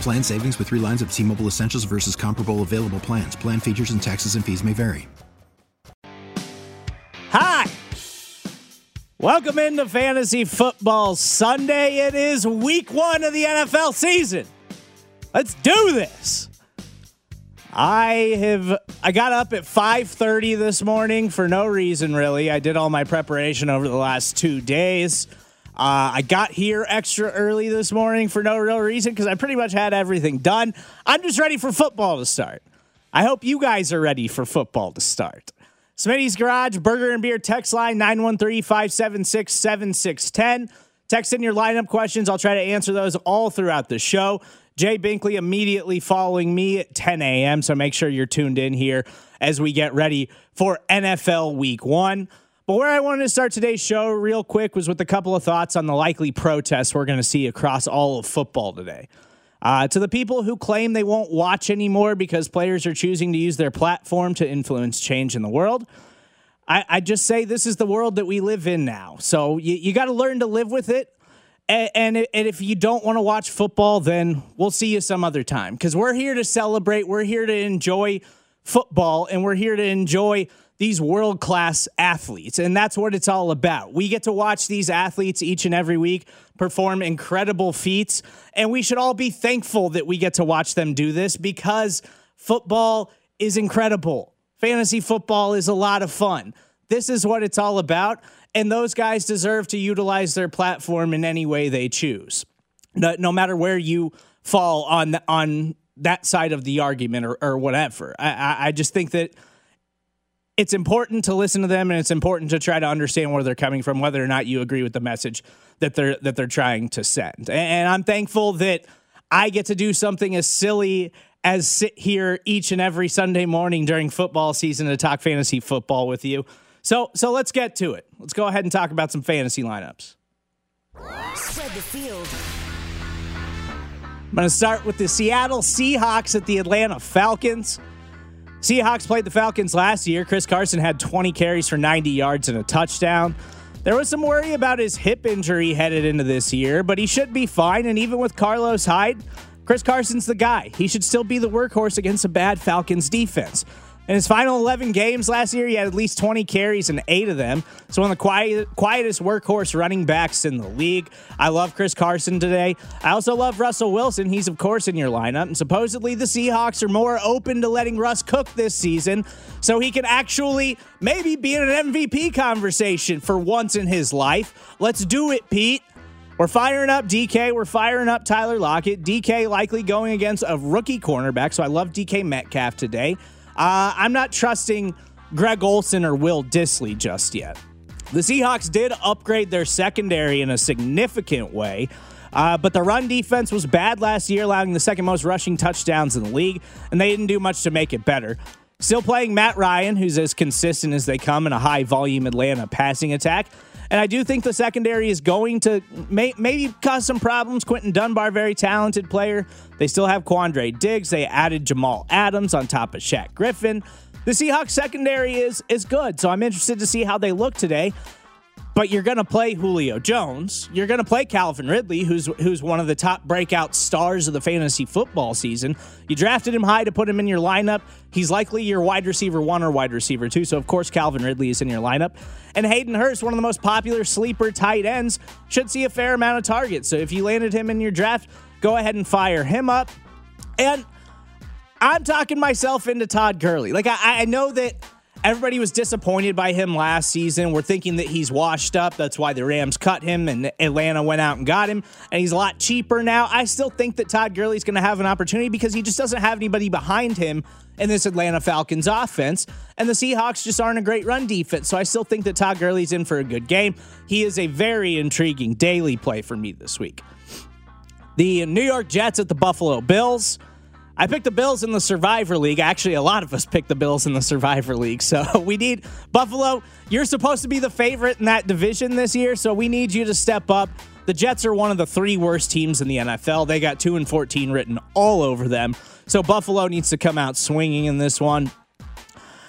Plan savings with three lines of T Mobile Essentials versus comparable available plans. Plan features and taxes and fees may vary. Hi. Welcome into Fantasy Football Sunday. It is week one of the NFL season. Let's do this. I have I got up at 5:30 this morning for no reason really. I did all my preparation over the last 2 days. Uh, I got here extra early this morning for no real reason because I pretty much had everything done. I'm just ready for football to start. I hope you guys are ready for football to start. Smitty's Garage, Burger and Beer text line 913 576 7610. Text in your lineup questions. I'll try to answer those all throughout the show. Jay Binkley immediately following me at 10 a.m. So make sure you're tuned in here as we get ready for NFL week one. But where I wanted to start today's show real quick was with a couple of thoughts on the likely protests we're going to see across all of football today. Uh, to the people who claim they won't watch anymore because players are choosing to use their platform to influence change in the world, I, I just say this is the world that we live in now. So you, you got to learn to live with it. And, and, and if you don't want to watch football, then we'll see you some other time because we're here to celebrate. We're here to enjoy football and we're here to enjoy these world class athletes. And that's what it's all about. We get to watch these athletes each and every week perform incredible feats. And we should all be thankful that we get to watch them do this because football is incredible. Fantasy football is a lot of fun. This is what it's all about. And those guys deserve to utilize their platform in any way they choose. No, no matter where you fall on the, on that side of the argument or, or whatever. I, I just think that it's important to listen to them and it's important to try to understand where they're coming from, whether or not you agree with the message that they're that they're trying to send. And I'm thankful that I get to do something as silly as sit here each and every Sunday morning during football season to talk fantasy football with you. So so let's get to it. Let's go ahead and talk about some fantasy lineups. Spread the field. I'm going to start with the Seattle Seahawks at the Atlanta Falcons. Seahawks played the Falcons last year. Chris Carson had 20 carries for 90 yards and a touchdown. There was some worry about his hip injury headed into this year, but he should be fine. And even with Carlos Hyde, Chris Carson's the guy. He should still be the workhorse against a bad Falcons defense. In his final 11 games last year, he had at least 20 carries and eight of them. So, one of the quiet, quietest workhorse running backs in the league. I love Chris Carson today. I also love Russell Wilson. He's, of course, in your lineup. And supposedly, the Seahawks are more open to letting Russ cook this season so he can actually maybe be in an MVP conversation for once in his life. Let's do it, Pete. We're firing up DK. We're firing up Tyler Lockett. DK likely going against a rookie cornerback. So, I love DK Metcalf today. Uh, I'm not trusting Greg Olsen or Will Dissly just yet. The Seahawks did upgrade their secondary in a significant way. Uh, but the run defense was bad last year, allowing the second most rushing touchdowns in the league, and they didn't do much to make it better. Still playing Matt Ryan, who's as consistent as they come in a high volume Atlanta passing attack. And I do think the secondary is going to may, maybe cause some problems. Quinton Dunbar, very talented player. They still have Quandre Diggs. They added Jamal Adams on top of Shaq Griffin. The Seahawks secondary is is good, so I'm interested to see how they look today but you're going to play Julio Jones. You're going to play Calvin Ridley, who's who's one of the top breakout stars of the fantasy football season. You drafted him high to put him in your lineup. He's likely your wide receiver one or wide receiver two. So of course Calvin Ridley is in your lineup. And Hayden Hurst, one of the most popular sleeper tight ends, should see a fair amount of targets. So if you landed him in your draft, go ahead and fire him up. And I'm talking myself into Todd Gurley. Like, I, I know that everybody was disappointed by him last season. We're thinking that he's washed up. That's why the Rams cut him and Atlanta went out and got him. And he's a lot cheaper now. I still think that Todd Gurley's going to have an opportunity because he just doesn't have anybody behind him in this Atlanta Falcons offense. And the Seahawks just aren't a great run defense. So I still think that Todd Gurley's in for a good game. He is a very intriguing daily play for me this week. The New York Jets at the Buffalo Bills. I picked the Bills in the Survivor League. Actually, a lot of us picked the Bills in the Survivor League. So we need Buffalo. You're supposed to be the favorite in that division this year, so we need you to step up. The Jets are one of the three worst teams in the NFL. They got 2 and 14 written all over them. So Buffalo needs to come out swinging in this one.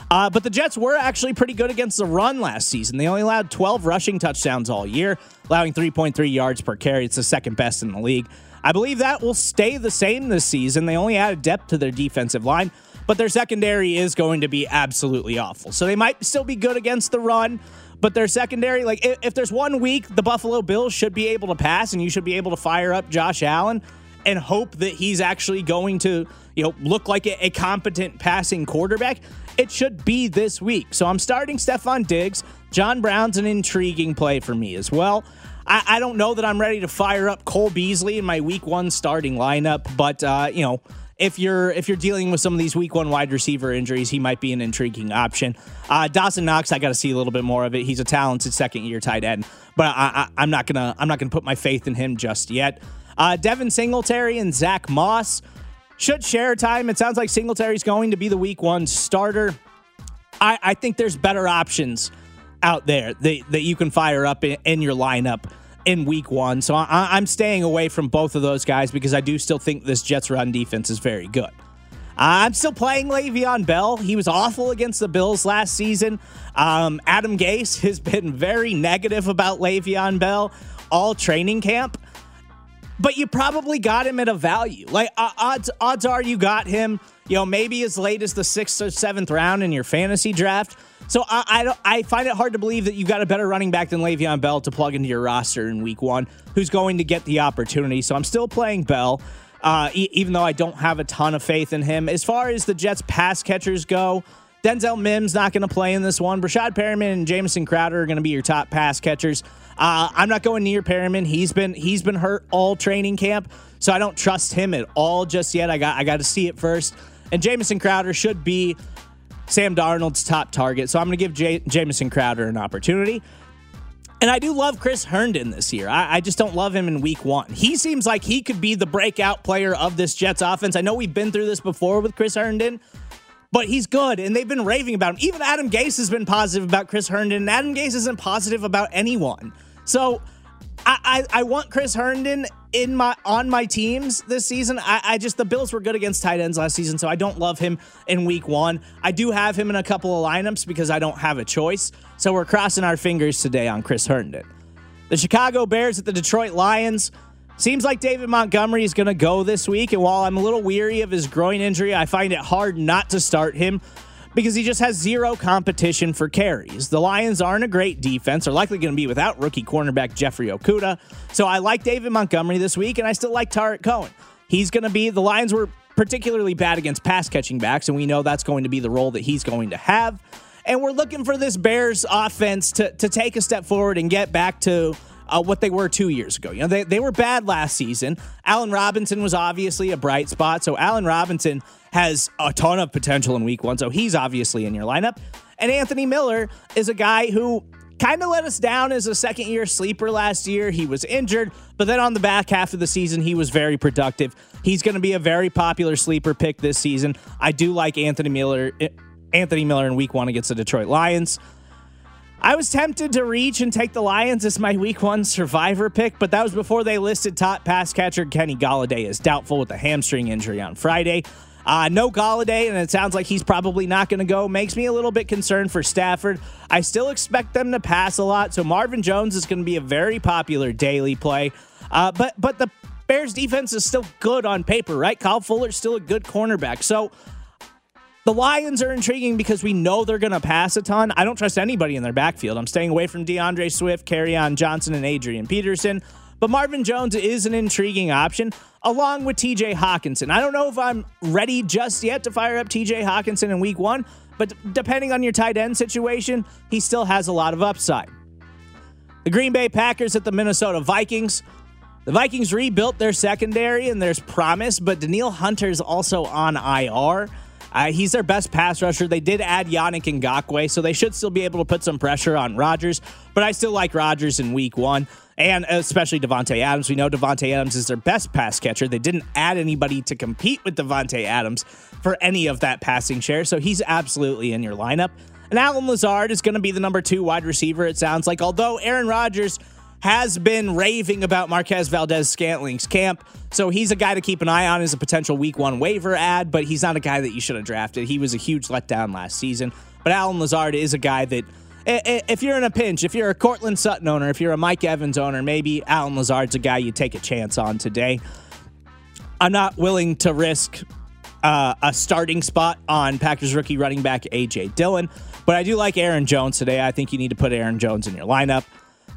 Uh, but the Jets were actually pretty good against the run last season. They only allowed 12 rushing touchdowns all year, allowing 3.3 yards per carry. It's the second best in the league. I believe that will stay the same this season. They only added depth to their defensive line, but their secondary is going to be absolutely awful. So they might still be good against the run, but their secondary, like if, if there's one week the Buffalo Bills should be able to pass and you should be able to fire up Josh Allen and hope that he's actually going to, you know, look like a, a competent passing quarterback, it should be this week. So I'm starting Stefon Diggs. John Brown's an intriguing play for me as well. I, I, don't know that I'm ready to fire up Cole Beasley in my week one starting lineup, but uh, you know, if you're if you're dealing with some of these week one wide receiver injuries, he might be an intriguing option. Uh, Dawson Knox, I got to see a little bit more of it. He's a talented second year tight end, but I, am not gonna I'm not gonna put my faith in him just yet. Uh, Devin Singletary and Zach Moss should share time. It sounds like Singletary's going to be the week one starter. I, I think there's better options out there that, that you can fire up in, in your lineup in week one. So I, I'm staying away from both of those guys because I do still think this Jets run defense is very good. I'm still playing Le'Veon Bell. He was awful against the Bills last season. Um, Adam Gase has been very negative about Le'Veon Bell all training camp, but you probably got him at a value. Like uh, odds, odds are you got him. You know, maybe as late as the sixth or seventh round in your fantasy draft. So I, I, I find it hard to believe that you've got a better running back than Le'Veon Bell to plug into your roster in week one, who's going to get the opportunity. So I'm still playing Bell, uh, e- even though I don't have a ton of faith in him. As far as the Jets pass catchers go, Denzel Mims not going to play in this one. Breshad Perriman and Jamison Crowder are going to be your top pass catchers. Uh, I'm not going near Perriman. He's been he's been hurt all training camp, so I don't trust him at all just yet. I got I got to see it first. And Jamison Crowder should be Sam Darnold's top target. So I'm going to give J- Jamison Crowder an opportunity. And I do love Chris Herndon this year. I, I, just don't love him in week one. He seems like he could be the breakout player of this Jets offense. I know we've been through this before with Chris Herndon, but he's good. And they've been raving about him. Even Adam Gase has been positive about Chris Herndon, and Adam Gase isn't positive about anyone. So I, I, want Chris Herndon in my on my teams this season. I, I, just the Bills were good against tight ends last season, so I don't love him in week one. I do have him in a couple of lineups because I don't have a choice. So we're crossing our fingers today on Chris Herndon. The Chicago Bears at the Detroit Lions. Seems like David Montgomery is going to go this week, and while I'm a little weary of his groin injury, I find it hard not to start him because he just has zero competition for carries. The Lions aren't a great defense. They're likely going to be without rookie cornerback Jeffrey Okudah. So I like David Montgomery this week, and I still like Tarik Cohen. He's going to be, the Lions were particularly bad against pass catching backs, and we know that's going to be the role that he's going to have. And we're looking for this Bears offense to, to take a step forward and get back to uh, what they were two years ago. You know, they, they were bad last season. Allen Robinson was obviously a bright spot. So Allen Robinson has a ton of potential in week one. So he's obviously in your lineup. And Anthony Miller is a guy who kind of let us down as a second year sleeper last year. He was injured, but then on the back half of the season, he was very productive. He's going to be a very popular sleeper pick this season. I do like Anthony Miller. Eh, Anthony Miller in week one against the Detroit Lions. I was tempted to reach and take the Lions as my week one survivor pick, but that was before they listed top pass catcher Kenny Golladay as doubtful with a hamstring injury on Friday. Uh, no Golladay, and it sounds like he's probably not going to go. Makes me a little bit concerned for Stafford. I still expect them to pass a lot, so Marvin Jones is going to be a very popular daily play. Uh, but but the Bears defense is still good on paper, right? Kyle Fuller's still a good cornerback, so the Lions are intriguing because we know they're going to pass a ton. I don't trust anybody in their backfield. I'm staying away from D'Andre Swift, on Johnson, and Adrian Peterson. But Marvin Jones is an intriguing option along with TJ Hockenson. I don't know if I'm ready just yet to fire up TJ Hockenson in week one, but depending on your tight end situation, he still has a lot of upside. The Green Bay Packers at the Minnesota Vikings. The Vikings rebuilt their secondary and there's promise, but Danielle Hunter's also on IR. Uh, he's their best pass rusher. They did add Yannick Ngakoue, so they should still be able to put some pressure on Rodgers, but I still like Rodgers in week one and especially Davante Adams. We know Davante Adams is their best pass catcher. They didn't add anybody to compete with Davante Adams for any of that passing share, so he's absolutely in your lineup. And Allen Lazard is going to be the number two wide receiver. It sounds like, although Aaron Rodgers has been raving about Marquez Valdes-Scantling's camp. So he's a guy to keep an eye on as a potential week one waiver ad, but he's not a guy that you should have drafted. He was a huge letdown last season. But Allen Lazard is a guy that if you're in a pinch, if you're a Courtland Sutton owner, if you're a Mike Evans owner, maybe Allen Lazard's a guy you take a chance on today. I'm not willing to risk uh, a starting spot on Packers rookie running back AJ Dillon, but I do like Aaron Jones today. I think you need to put Aaron Jones in your lineup.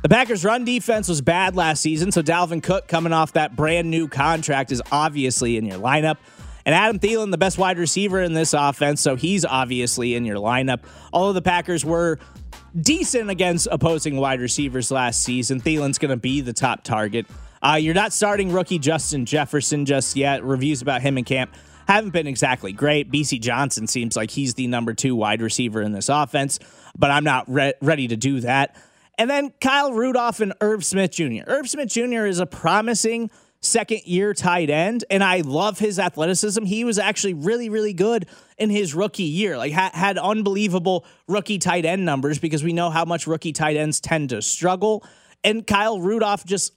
The Packers' run defense was bad last season, so Dalvin Cook coming off that brand new contract is obviously in your lineup. And Adam Thielen, the best wide receiver in this offense, so he's obviously in your lineup. Although the Packers were decent against opposing wide receivers last season. Thielen's going to be the top target. Uh, you're not starting rookie Justin Jefferson just yet. Reviews about him in camp haven't been exactly great. Bisi Johnson seems like he's the number two wide receiver in this offense, but I'm not re- ready to do that. And then Kyle Rudolph and Irv Smith Jr. Irv Smith Jr. is a promising second year tight end, and I love his athleticism. He was actually really, really good in his rookie year, like ha- had unbelievable rookie tight end numbers because we know how much rookie tight ends tend to struggle. And Kyle Rudolph just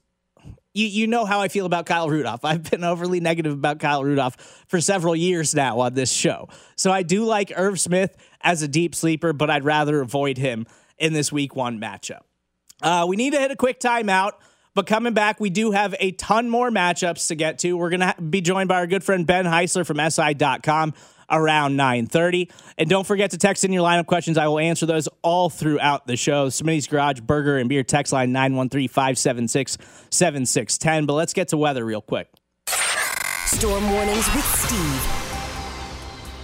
you you know how I feel about Kyle Rudolph. I've been overly negative about Kyle Rudolph for several years now on this show. So I do like Irv Smith as a deep sleeper, but I'd rather avoid him in this week one matchup. Uh, we need to hit a quick timeout. But coming back, we do have a ton more matchups to get to. We're going to be joined by our good friend Ben Heisler from SI.com around 9.30. And don't forget to text in your lineup questions. I will answer those all throughout the show. Smitty's Garage Burger and Beer text line 913-576-7610. But let's get to weather real quick. Storm warnings with Steve.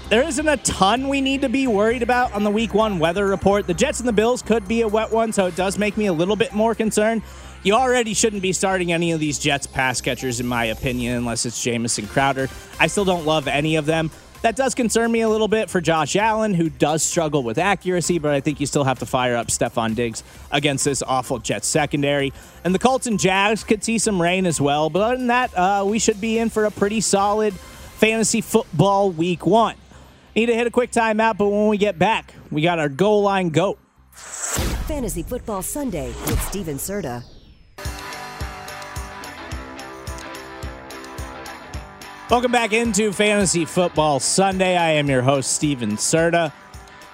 There isn't a ton we need to be worried about on the week one weather report. The Jets and the Bills could be a wet one, so it does make me a little bit more concerned. You already shouldn't be starting any of these Jets pass catchers, in my opinion, unless it's Jamison Crowder. I still don't love any of them. That does concern me a little bit for Josh Allen, who does struggle with accuracy, but I think you still have to fire up Stefon Diggs against this awful Jets secondary. And the Colts and Jags could see some rain as well, but other than that, uh, we should be in for a pretty solid fantasy football week one. Need to hit a quick timeout, but when we get back, we got our goal line goat. Fantasy Football Sunday with Steven Serta. Welcome back into Fantasy Football Sunday. I am your host, Steven Serta.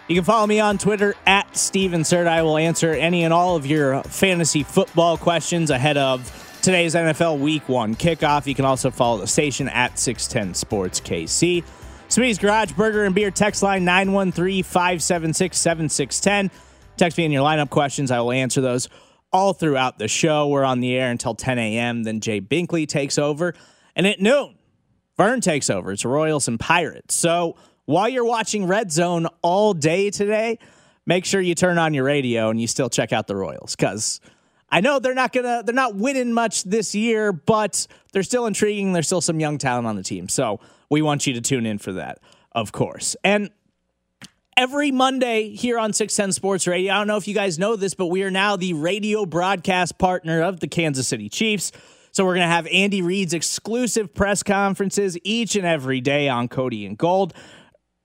You can follow me on Twitter at Steven Serta. I will answer any and all of your fantasy football questions ahead of today's NFL Week 1 kickoff. You can also follow the station at 610 Sports KC. Smitty's Garage Burger and Beer text line 913 576 7610. Text me in your lineup questions. I will answer those all throughout the show. We're on the air until 10 a.m. Then Jay Binkley takes over. And at noon, Vern takes over. It's Royals and Pirates. So while you're watching Red Zone all day today, make sure you turn on your radio and you still check out the Royals because I know they're not gonna they're not winning much this year, but they're still intriguing. There's still some young talent on the team. So we want you to tune in for that, of course. And every Monday here on 610 Sports Radio, I don't know if you guys know this, but we are now the radio broadcast partner of the Kansas City Chiefs. So we're going to have Andy Reid's exclusive press conferences each and every day on Cody and Gold.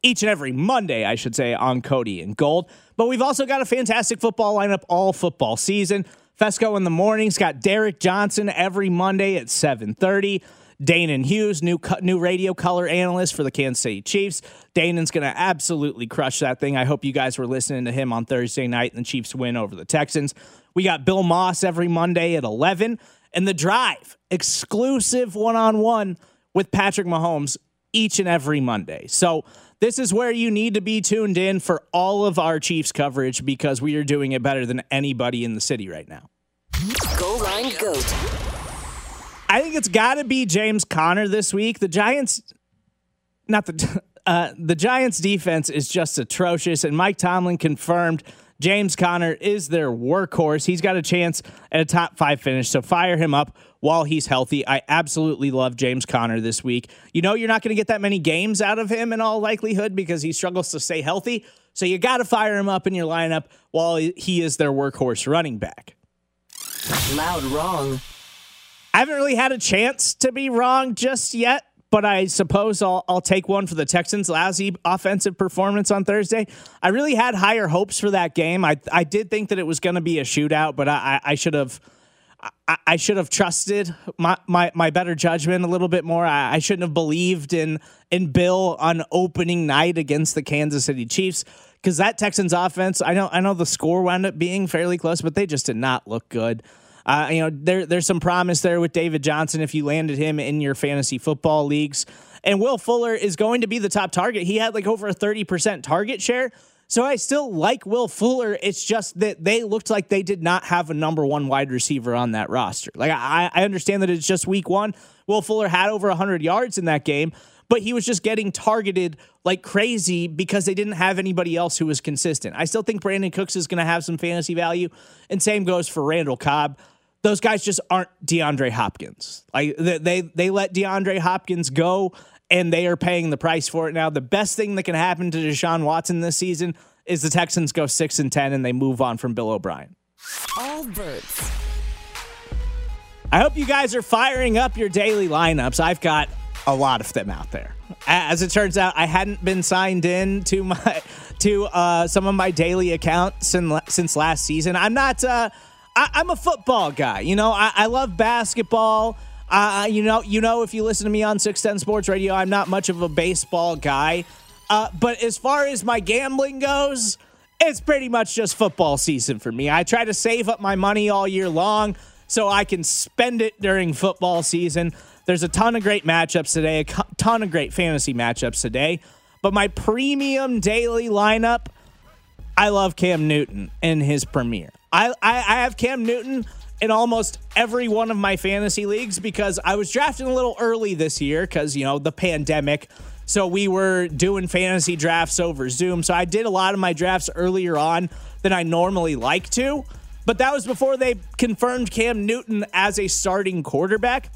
Each and every Monday, I should say, on Cody and Gold. But we've also got a fantastic football lineup all football season. Fesco in the mornings got Derrick Johnson every Monday at 730. Danan Hughes, new new radio color analyst for the Kansas City Chiefs. Danan's going to absolutely crush that thing. I hope you guys were listening to him on Thursday night and the Chiefs win over the Texans. We got Bill Moss every Monday at 11 and the drive exclusive one-on-one with Patrick Mahomes each and every Monday. So this is where you need to be tuned in for all of our Chiefs coverage because we are doing it better than anybody in the city right now. Goal line goat. I think it's got to be James Conner this week. The Giants, not the uh, the Giants defense is just atrocious, and Mike Tomlin confirmed James Conner is their workhorse. He's got a chance at a top five finish, so fire him up while he's healthy. I absolutely love James Conner this week. You know, you're not going to get that many games out of him in all likelihood because he struggles to stay healthy. So you got to fire him up in your lineup while he is their workhorse running back. Loud wrong. I haven't really had a chance to be wrong just yet but I suppose I'll, I'll take one for the Texans' lousy offensive performance on Thursday. I really had higher hopes for that game. I I did think that it was going to be a shootout, but I, I should have. I, I should have trusted my, my, my better judgment a little bit more. I, I shouldn't have believed in in Bill on opening night against the Kansas City Chiefs because that Texans offense. I know I know the score wound up being fairly close, but they just did not look good. Uh, you know, there there's some promise there with David Johnson if you landed him in your fantasy football leagues. And Will Fuller is going to be the top target. He had like over a 30% target share. So I still like Will Fuller. It's just that they looked like they did not have a number one wide receiver on that roster. Like I, I understand that it's just week one. Will Fuller had over 100 yards in that game, but he was just getting targeted like crazy because they didn't have anybody else who was consistent. I still think Brandin Cooks is going to have some fantasy value, and same goes for Randall Cobb those guys just aren't DeAndre Hopkins. Like they they let DeAndre Hopkins go and they are paying the price for it now. The best thing that can happen to Deshaun Watson this season is the Texans go 6 and 10 and they move on from Bill O'Brien. All birds. I hope you guys are firing up your daily lineups. I've got a lot of them out there. As it turns out, I hadn't been signed in to my to uh, some of my daily accounts since, since last season. I'm not uh, I, am a football guy. You know, I, I love basketball. Uh, you know, you know, if you listen to me on 610 Sports Radio, I'm not much of a baseball guy. Uh, but as far as my gambling goes, it's pretty much just football season for me. I try to save up my money all year long so I can spend it during football season. There's a ton of great matchups today, a ton of great fantasy matchups today. But my premium daily lineup, I love Cam Newton in his premiere. I, I, I have Cam Newton in almost every one of my fantasy leagues because I was drafting a little early this year because, you know, the pandemic. So we were doing fantasy drafts over Zoom. So I did a lot of my drafts earlier on than I normally like to. But that was before they confirmed Cam Newton as a starting quarterback.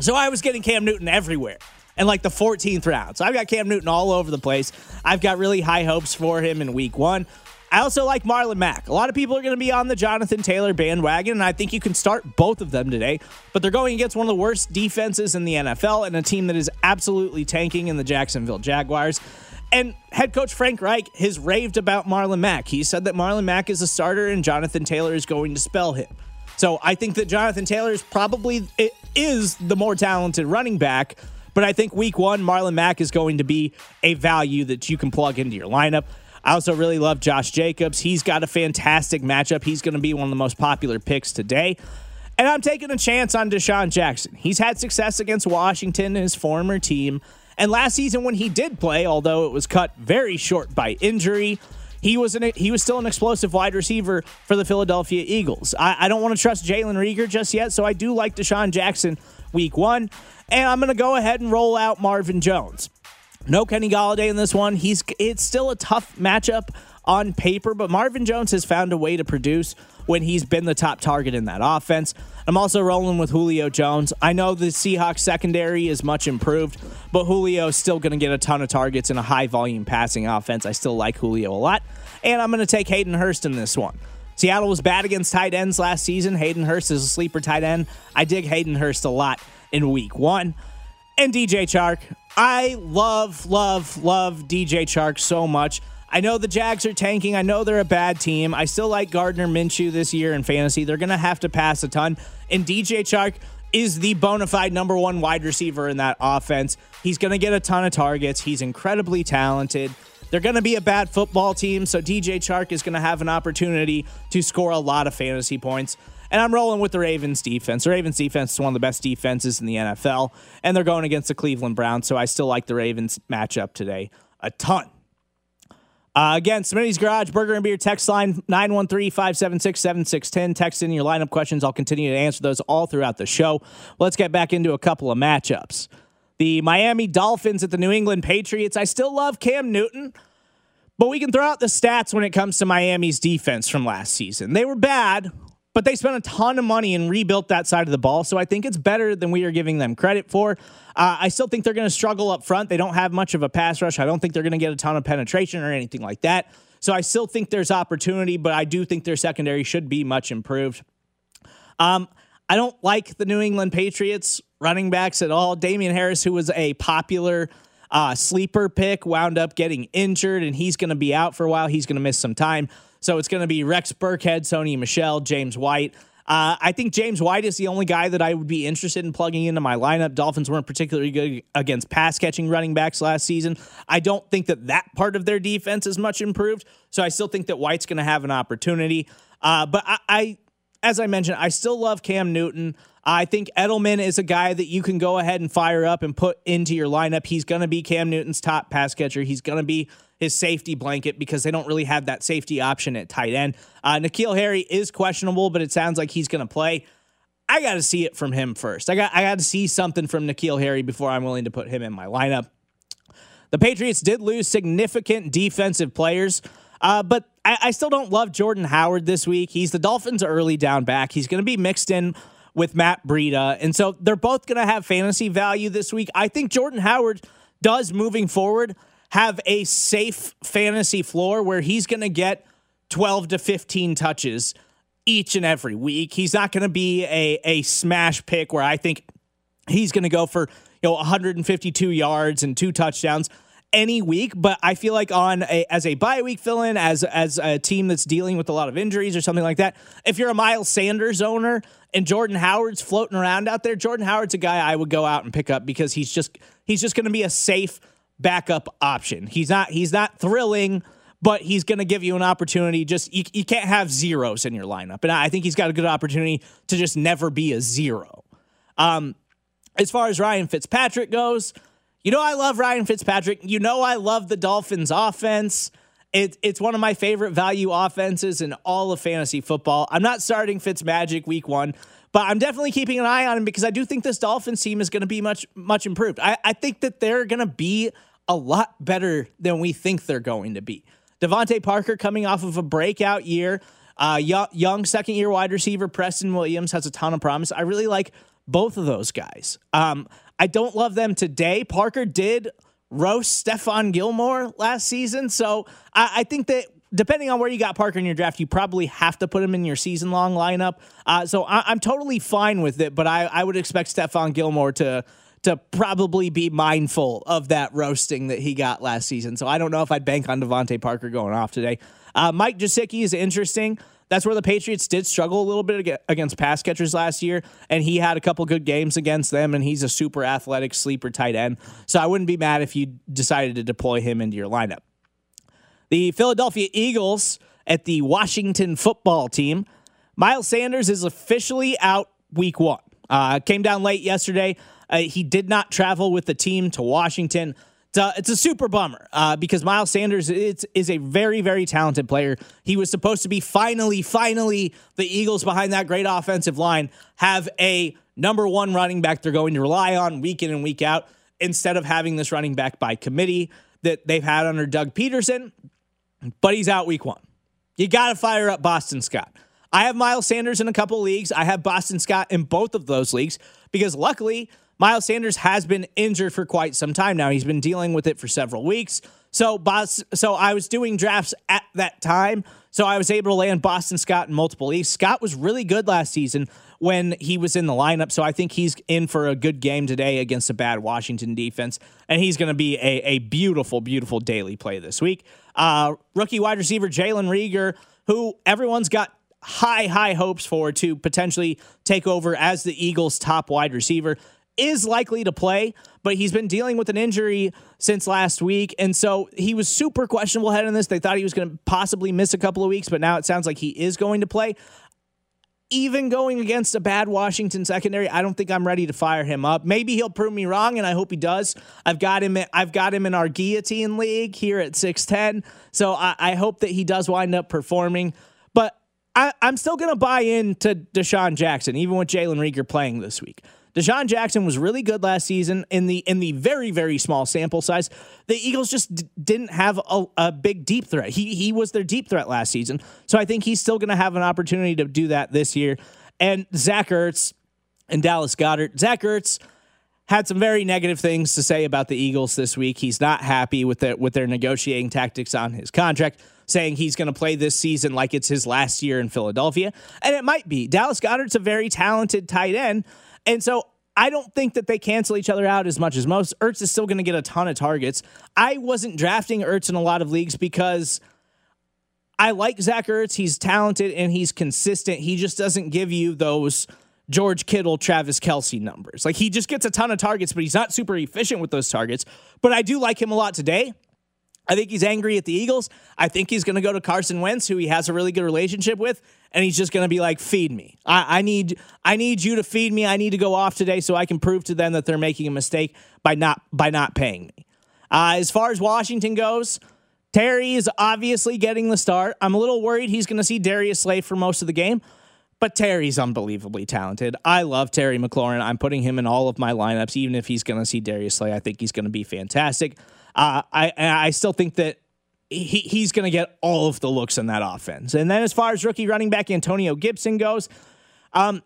So I was getting Cam Newton everywhere and like the 14th round. So I've got Cam Newton all over the place. I've got really high hopes for him in week one. I also like Marlon Mack. A lot of people are going to be on the Jonathan Taylor bandwagon, and I think you can start both of them today. But they're going against one of the worst defenses in the NFL and a team that is absolutely tanking in the Jacksonville Jaguars. And head coach Frank Reich has raved about Marlon Mack. He said that Marlon Mack is a starter and Jonathan Taylor is going to spell him. So I think that Jonathan Taylor is probably is the more talented running back. But I think week one, Marlon Mack is going to be a value that you can plug into your lineup. I also really love Josh Jacobs. He's got a fantastic matchup. He's going to be one of the most popular picks today. And I'm taking a chance on DeSean Jackson. He's had success against Washington, his former team. And last season, when he did play, although it was cut very short by injury, he was an, he was still an explosive wide receiver for the Philadelphia Eagles. I, I don't want to trust Jalen Reagor just yet, so I do like DeSean Jackson week one. And I'm to go ahead and roll out Marvin Jones. No Kenny Golladay in this one. He's it's still a tough matchup on paper, but Marvin Jones has found a way to produce when he's been the top target in that offense. I'm also rolling with Julio Jones. I know the Seahawks secondary is much improved, but Julio is still going to get a ton of targets in a high volume passing offense. I still like Julio a lot, and I'm going to take Hayden Hurst in this one. Seattle was bad against tight ends last season. Hayden Hurst is a sleeper tight end. I dig Hayden Hurst a lot in week one. And DJ Chark, I love, love, love DJ Chark so much. I know the Jags are tanking. I know they're a bad team. I still like Gardner Minshew this year in fantasy. They're going to have to pass a ton. And DJ Chark is the bona fide number one wide receiver in that offense. He's going to get a ton of targets. He's incredibly talented. They're going to be a bad football team, so DJ Chark is going to have an opportunity to score a lot of fantasy points. And I'm rolling with the Ravens defense. The Ravens defense is one of the best defenses in the NFL, and they're going against the Cleveland Browns, so I still like the Ravens matchup today a ton. Uh, again, Smitty's Garage, Burger and Beer text line 913 576 7610. Text in your lineup questions. I'll continue to answer those all throughout the show. Let's get back into a couple of matchups. The Miami Dolphins at the New England Patriots. I still love Cam Newton, but we can throw out the stats when it comes to Miami's defense from last season. They were bad, but they spent a ton of money and rebuilt that side of the ball. So I think it's better than we are giving them credit for. Uh, I still think they're going to struggle up front. They don't have much of a pass rush. I don't think they're going to get a ton of penetration or anything like that. So I still think there's opportunity, but I do think their secondary should be much improved. Um, I don't like the New England Patriots running backs at all. Damien Harris, who was a popular uh, sleeper pick, wound up getting injured, and he's going to be out for a while. He's going to miss some time. So it's going to be Rex Burkhead, Sony Michel, James White. Uh, I think James White is the only guy that I would be interested in plugging into my lineup. Dolphins weren't particularly good against pass catching running backs last season. I don't think that that part of their defense is much improved. So I still think that White's going to have an opportunity. Uh, but I, I, as I mentioned, I still love Cam Newton. I think Edelman is a guy that you can go ahead and fire up and put into your lineup. He's going to be Cam Newton's top pass catcher. He's going to be his safety blanket because they don't really have that safety option at tight end. Uh, N'Keal Harry is questionable, but it sounds like he's going to play. I got to see it from him first. I got I got to see something from N'Keal Harry before I'm willing to put him in my lineup. The Patriots did lose significant defensive players, uh, but I, I still don't love Jordan Howard this week. He's the Dolphins' early down back. He's going to be mixed in with Matt Breida, and so they're both going to have fantasy value this week. I think Jordan Howard does moving forward have a safe fantasy floor where he's going to get 12 to 15 touches each and every week. He's not going to be a, a smash pick where I think he's going to go for, you know, 152 yards and two touchdowns any week, but I feel like on a as a bye week fill in, as as a team that's dealing with a lot of injuries or something like that, if you're a Miles Sanders owner and Jordan Howard's floating around out there, Jordan Howard's a guy I would go out and pick up because he's just he's just going to be a safe backup option. He's not he's not thrilling, but he's going to give you an opportunity. Just you, you can't have zeros in your lineup, and I think he's got a good opportunity to just never be a zero. Um, as far as Ryan Fitzpatrick goes, you know I love Ryan Fitzpatrick. You know I love the Dolphins offense. It, it's one of my favorite value offenses in all of fantasy football. I'm not starting Fitzmagic week one, but I'm definitely keeping an eye on him because I do think this Dolphins team is going to be much much improved. I, I think that they're going to be a lot better than we think they're going to be. DeVante Parker coming off of a breakout year. Uh, young, second year wide receiver Preston Williams has a ton of promise. I really like both of those guys. Um, I don't love them today. Parker did roast Stephon Gilmore last season. So I, I, think that depending on where you got Parker in your draft, you probably have to put him in your season long lineup. Uh, so I, am totally fine with it, but I, I would expect Stephon Gilmore to to probably be mindful of that roasting that he got last season. So I don't know if I'd bank on DeVante Parker going off today. Uh, Mike Gesicki is interesting. That's where the Patriots did struggle a little bit against pass catchers last year, and he had a couple good games against them, and he's a super athletic sleeper tight end. So I wouldn't be mad if you decided to deploy him into your lineup. The Philadelphia Eagles at the Washington football team. Miles Sanders is officially out week one. Uh, came down late yesterday. Uh, he did not travel with the team to Washington. It's a, it's a super bummer uh, because Miles Sanders is, is a very, very talented player. He was supposed to be finally, finally, the Eagles behind that great offensive line have a number one running back they're going to rely on week in and week out instead of having this running back by committee that they've had under Doug Pederson, But he's out week one. You got to fire up Boston Scott. I have Miles Sanders in a couple leagues. I have Boston Scott in both of those leagues because luckily Miles Sanders has been injured for quite some time now. He's been dealing with it for several weeks. So, boss, so I was doing drafts at that time. So I was able to land Boston Scott in multiple leagues. Scott was really good last season when he was in the lineup. So I think he's in for a good game today against a bad Washington defense. And he's going to be a, a beautiful, beautiful daily play this week. Uh, rookie wide receiver Jalen Reagor, who everyone's got high, high hopes for to potentially take over as the Eagles' top wide receiver is likely to play, but he's been dealing with an injury since last week. And so he was super questionable heading this. They thought he was going to possibly miss a couple of weeks, but now it sounds like he is going to play. even going against a bad Washington secondary, I don't think I'm ready to fire him up. Maybe he'll prove me wrong, and I hope he does. I've got him. I've got him in our guillotine league here at six ten. So I, I, hope that he does wind up performing. But I, am still going to buy into DeSean Jackson, even with Jalen Reagor playing this week. DeSean Jackson was really good last season in the in the very very small sample size. The Eagles just d- didn't have a, a, big deep threat. He he was their deep threat last season, so I think he's still going to have an opportunity to do that this year. And Zach Ertz and Dallas Goedert. Zach Ertz had some very negative things to say about the Eagles this week. He's not happy with their with their negotiating tactics on his contract, saying he's going to play this season like it's his last year in Philadelphia, and it might be. Dallas Goedert's a very talented tight end and so I don't think that they cancel each other out as much as most. Ertz is still going to get a ton of targets. I wasn't drafting Ertz in a lot of leagues because I like Zach Ertz. He's talented and he's consistent. He just doesn't give you those George Kittle, Travis Kelce numbers. Like he just gets a ton of targets, but he's not super efficient with those targets. But I do like him a lot today. I think he's angry at the Eagles. I think he's going to go to Carson Wentz, who he has a really good relationship with, and he's just going to be like, "Feed me. I, I, need, I need you to feed me. I need to go off today so I can prove to them that they're making a mistake by not by not paying me." Uh, as far as Washington goes, Terry is obviously getting the start. I'm a little worried he's going to see Darius Slay for most of the game, but Terry's unbelievably talented. I love Terry McLaurin. I'm putting him in all of my lineups, even if he's going to see Darius Slay. I think he's going to be fantastic. I I still think that he, he's going to get all of the looks in that offense. And then as far as rookie running back Antonio Gibson goes, um,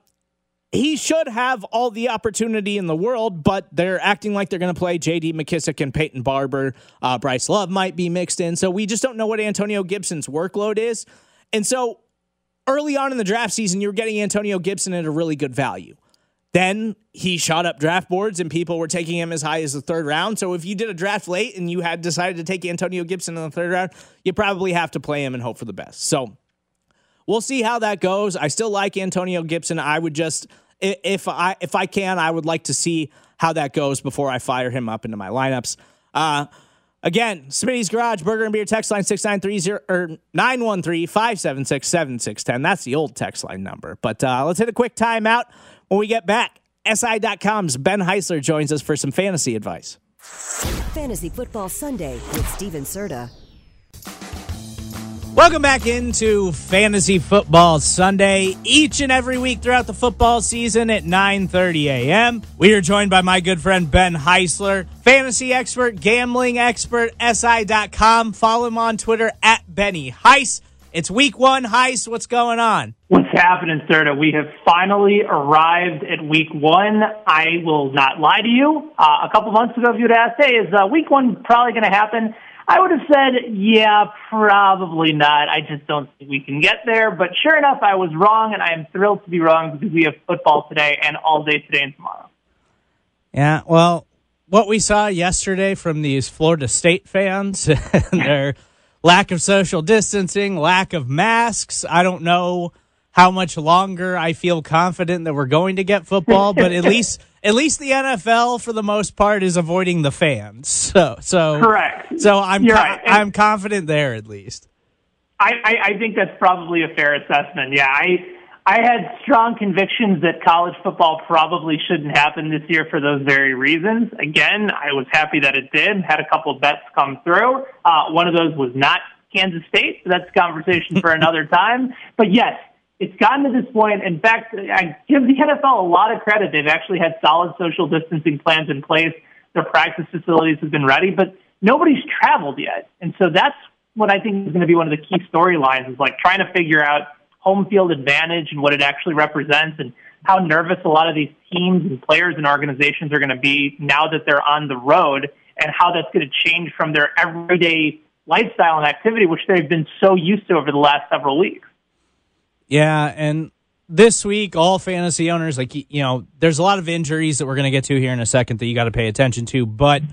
he should have all the opportunity in the world, but they're acting like they're going to play J.D. McKissic and Peyton Barber. Uh, Bryce Love might be mixed in, so we just don't know what Antonio Gibson's workload is. And so early on in the draft season, you're getting Antonio Gibson at a really good value. Then he shot up draft boards and people were taking him as high as the third round. So if you did a draft late and you had decided to take Antonio Gibson in the third round, you probably have to play him and hope for the best. So we'll see how that goes. I still like Antonio Gibson. I would just if I if I can, I would like to see how that goes before I fire him up into my lineups. Uh, again, Smitty's Garage Burger and Beer text line 6930 or 913 576 7610. That's the old text line number. But uh, let's hit a quick timeout. When we get back, SI.com's Ben Heisler joins us for some fantasy advice. Fantasy Football Sunday with Steven Serta. Welcome back into Fantasy Football Sunday. Each and every week throughout the football season at 9:30 a.m. We are joined by my good friend Ben Heisler, fantasy expert, gambling expert, SI.com. Follow him on Twitter at Benny Heis. It's week one, Heis. What's going on? What's happening, Serta? We have finally arrived at week one. I will not lie to you. Uh, a couple months ago, if you'd asked, hey, is uh, week one probably going to happen? I would have said, yeah, probably not. I just don't think we can get there. But sure enough, I was wrong, and I am thrilled to be wrong because we have football today and all day today and tomorrow. Yeah, well, what we saw yesterday from these Florida State fans and their – lack of social distancing, lack of masks. I don't know how much longer I feel confident that we're going to get football, but at least at least the NFL for the most part is avoiding the fans. So so correct. So I'm co- right. I'm confident there at least. I, I, I think that's probably a fair assessment. Yeah, I I had strong convictions that college football probably shouldn't happen this year for those very reasons. Again, I was happy that it did. Had a couple bets come through. Uh, one of those was not Kansas State. So that's a conversation for another time. But yes, it's gotten to this point. In fact, I give the NFL a lot of credit. They've actually had solid social distancing plans in place. Their practice facilities have been ready, but nobody's traveled yet. And so that's what I think is going to be one of the key storylines is like trying to figure out home field advantage and what it actually represents and how nervous a lot of these teams and players and organizations are going to be now that they're on the road and how that's going to change from their everyday lifestyle and activity, which they've been so used to over the last several weeks. Yeah, and this week, all fantasy owners, like, you know, there's a lot of injuries that we're going to get to here in a second that you got to pay attention to. But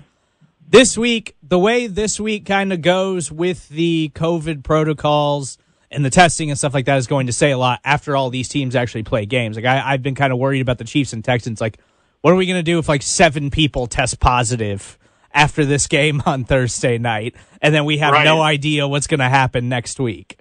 this week, the way this week kind of goes with the COVID protocols – and the testing and stuff like that is going to say a lot after all these teams actually play games. Like I, have been kind of worried about the Chiefs and Texans. Like, what are we going to do if like seven people test positive after this game on Thursday night, and then we have right. no idea what's going to happen next week?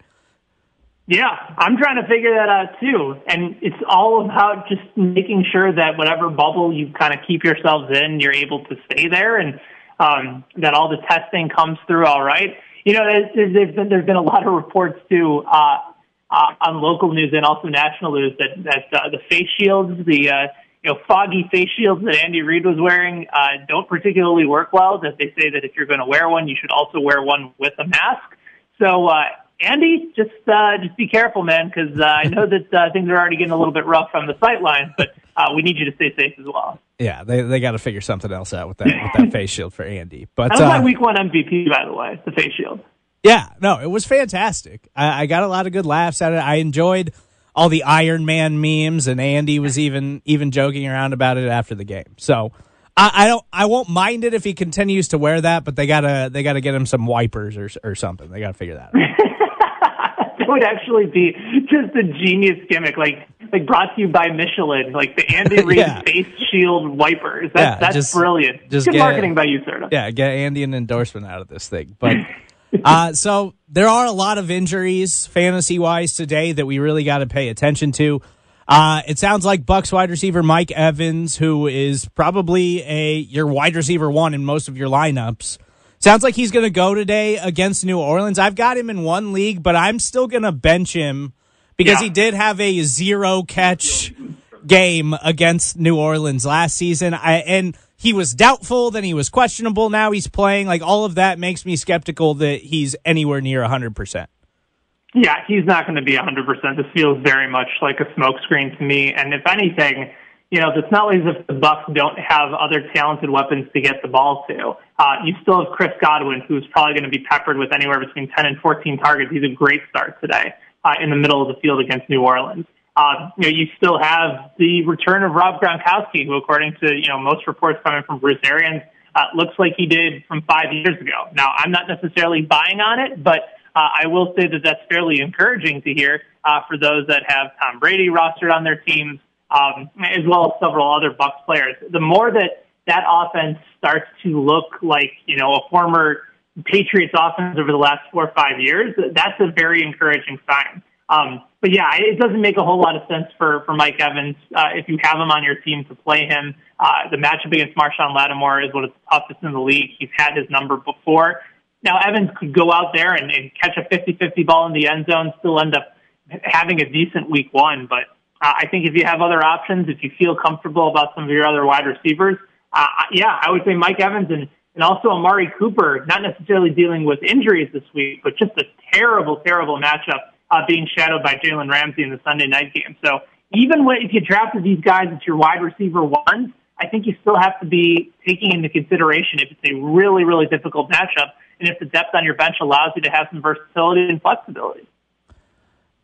Yeah, I'm trying to figure that out too. And it's all about just making sure that whatever bubble you kind of keep yourselves in, you're able to stay there and um, that all the testing comes through all right. You know, there's, there's been there's been a lot of reports too uh, uh, on local news and also national news that that uh, the face shields, the uh, you know foggy face shields that Andy Reid was wearing, uh, don't particularly work well. That they say that if you're going to wear one, you should also wear one with a mask. So uh, Andy, just uh, just be careful, man, because uh, I know that uh, things are already getting a little bit rough on the sight lines, but uh, we need you to stay safe as well. Yeah, they they got to figure something else out with that with that face shield for Andy. But that was uh, my week one MVP, by the way, the face shield. Yeah, no, it was fantastic. I, I got a lot of good laughs at it. I enjoyed all the Iron Man memes, and Andy was even even joking around about it after the game. So. I, I don't. I won't mind it if he continues to wear that, but they gotta. They gotta get him some wipers or or something. They gotta figure that out. would actually be just a genius gimmick, like like brought to you by Michelin, like the Andy Reid Yeah. face shield wipers. That's Yeah, that's just- brilliant. just Good get- marketing by you, Serta. yeah, get Andy an endorsement out of this thing. But uh, so there are a lot of injuries fantasy wise today that we really got to pay attention to. Uh, it sounds like Bucks wide receiver Mike Evans, who is probably a your wide receiver one in most of your lineups. Sounds like he's going to go today against New Orleans. I've got him in one league, but I'm still going to bench him because Yeah. he did have a zero catch game against New Orleans last season. I, and he was doubtful, then he was questionable. Now he's playing. Like all of that makes me skeptical that he's anywhere near 100%. Yeah, he's not going to be 100%. This feels very much like a smokescreen to me. And if anything, you know, it's not as if the Bucks don't have other talented weapons to get the ball to. Uh, you still have Chris Godwin, who's probably going to be peppered with anywhere between 10 and 14 targets. He's a great start today uh, in the middle of the field against New Orleans. Uh, you know, you still have the return of Rob Gronkowski, who, according to you know most reports coming from Bruce Arians, uh, looks like he did from five years ago. Now, I'm not necessarily buying on it, but uh, I will say that that's fairly encouraging to hear uh, for those that have Tom Brady rostered on their teams, um, as well as several other Bucks players. The more that that offense starts to look like you know a former Patriots offense over the last four or five years, that's a very encouraging sign. Um, but yeah, it doesn't make a whole lot of sense for, for Mike Evans uh, if you have him on your team to play him. Uh, the matchup against Marshon Lattimore is one of the toughest in the league. He's had his number before. Now, Evans could go out there and, and catch a 50-50 ball in the end zone, still end up having a decent week one. But uh, I think if you have other options, if you feel comfortable about some of your other wide receivers, uh, yeah, I would say Mike Evans and, and also Amari Cooper, not necessarily dealing with injuries this week, but just a terrible, terrible matchup uh, being shadowed by Jalen Ramsey in the Sunday night game. So even when, if you drafted these guys as your wide receiver ones, I think you still have to be taking into consideration if it's a really, really difficult matchup and if the depth on your bench allows you to have some versatility and flexibility.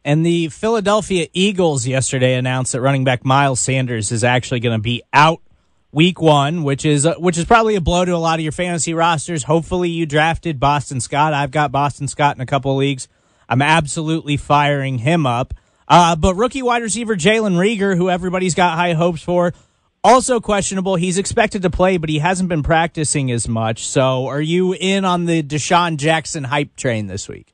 And the Philadelphia Eagles yesterday announced that running back Miles Sanders is actually going to be out week one, which is uh, which is probably a blow to a lot of your fantasy rosters. Hopefully, you drafted Boston Scott. I've got Boston Scott in a couple of leagues. I'm absolutely firing him up. Uh, but rookie wide receiver Jalen Reagor, who everybody's got high hopes for, also questionable. He's expected to play, but he hasn't been practicing as much. So, are you in on the DeSean Jackson hype train this week?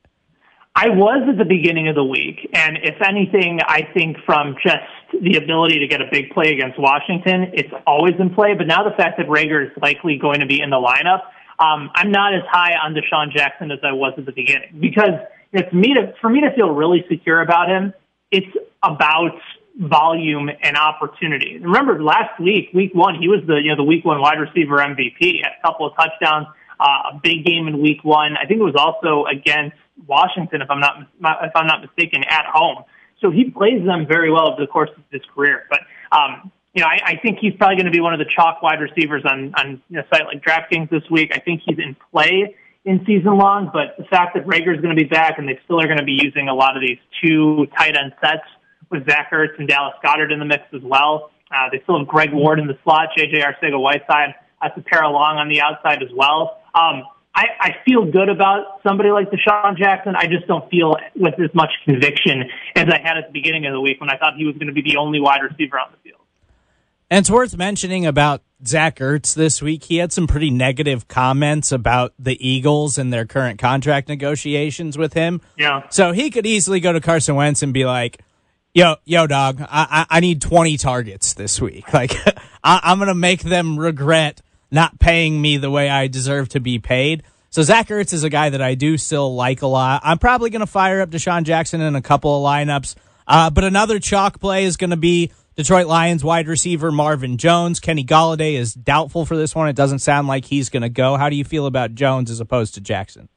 I was at the beginning of the week, and if anything, I think from just the ability to get a big play against Washington, it's always in play. But now the fact that Reagor is likely going to be in the lineup, um, I'm not as high on DeSean Jackson as I was at the beginning because it's me to for me to feel really secure about him. It's about volume and opportunity. Remember last week, week one, he was the you know the week one wide receiver MVP. A couple of touchdowns, uh, a big game in week one. I think it was also against Washington, if I'm not if I'm not mistaken, at home. So he plays them very well over the course of his career. But um, you know, I, I think he's probably going to be one of the chalk wide receivers on on you know, a site like DraftKings this week. I think he's in play in season long, but the fact that Reagor is going to be back and they still are going to be using a lot of these two tight end sets with Zach Ertz and Dallas Goedert in the mix as well. Uh, they still have Greg Ward in the slot, JJ Arcega Whiteside uh, pair along on the outside as well. Um, I, I feel good about somebody like DeSean Jackson. I just don't feel with as much conviction as I had at the beginning of the week when I thought he was going to be the only wide receiver on the field. And it's worth mentioning about Zach Ertz this week. He had some pretty negative comments about the Eagles and their current contract negotiations with him. Yeah. So he could easily go to Carson Wentz and be like, "Yo, yo, dog, I, I, I need twenty targets this week. Like, I, I'm gonna make them regret not paying me the way I deserve to be paid." So Zach Ertz is a guy that I do still like a lot. I'm probably gonna fire up DeSean Jackson in a couple of lineups. Uh, but another chalk play is going to be Detroit Lions wide receiver Marvin Jones. Kenny Golladay is doubtful for this one. It doesn't sound like he's going to go. How do you feel about Jones as opposed to Jackson?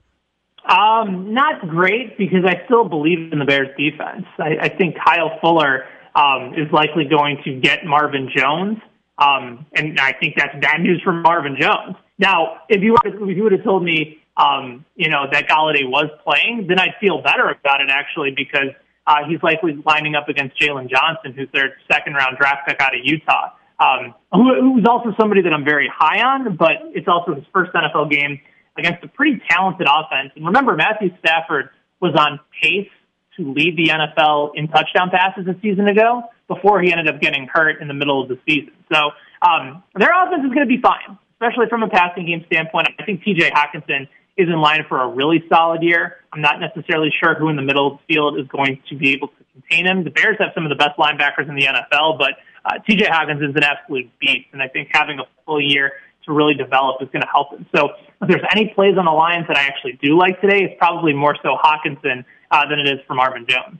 Um, not great because I still believe in the Bears defense. I, I think Kyle Fuller um, is likely going to get Marvin Jones, um, and I think that's bad news for Marvin Jones. Now, if you were, if you would have told me, um, you know, that Golladay was playing, then I'd feel better about it actually because uh, he's likely lining up against Jaylon Johnson, who's their second round draft pick out of Utah, um, who, who's also somebody that I'm very high on, but it's also his first NFL game against a pretty talented offense. And remember, Matthew Stafford was on pace to lead the NFL in touchdown passes a season ago before he ended up getting hurt in the middle of the season. So um, their offense is going to be fine, especially from a passing game standpoint. I think TJ Hockenson is in line for a really solid year. I'm not necessarily sure who in the middle of the field is going to be able to contain him. The Bears have some of the best linebackers in the NFL, but uh, TJ Hockenson is an absolute beast, and I think having a full year to really develop is going to help him. So if there's any plays on the Lions that I actually do like today, it's probably more so Hockenson uh, than it is for Marvin Jones.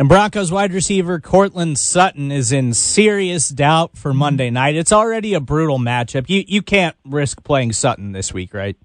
And Broncos wide receiver Courtland Sutton is in serious doubt for Monday night. It's already a brutal matchup. You you can't risk playing Sutton this week, right?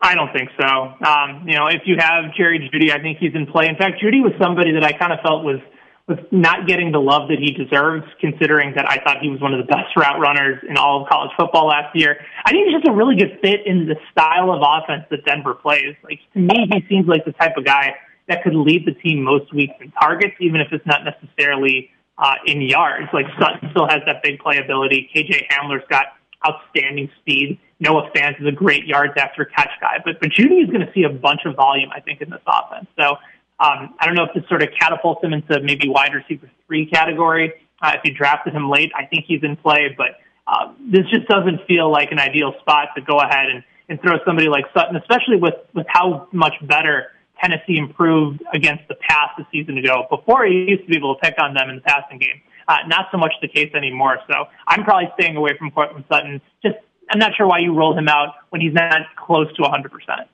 I don't think so. Um, you know, if you have Jerry Jeudy, I think he's in play. In fact, Jeudy was somebody that I kind of felt was was not getting the love that he deserves, considering that I thought he was one of the best route runners in all of college football last year. I think he's just a really good fit in the style of offense that Denver plays. Like to me, he seems like the type of guy that could lead the team most weeks in targets, even if it's not necessarily uh, in yards. Like Sutton still has that big playability. KJ Hamler's got outstanding speed. Noah Fant is a great yards after catch guy, but but Jeudy is going to see a bunch of volume, I think, in this offense. So um, I don't know if this sort of catapults him into maybe wide receiver three category. Uh, if you drafted him late, I think he's in play, but uh, this just doesn't feel like an ideal spot to go ahead and, and throw somebody like Sutton, especially with with how much better Tennessee improved against the pass a season ago. Before he used to be able to pick on them in the passing game. Uh, not so much the case anymore. So I'm probably staying away from Courtland Sutton. Just I'm not sure why you rolled him out when he's not close to 100. percent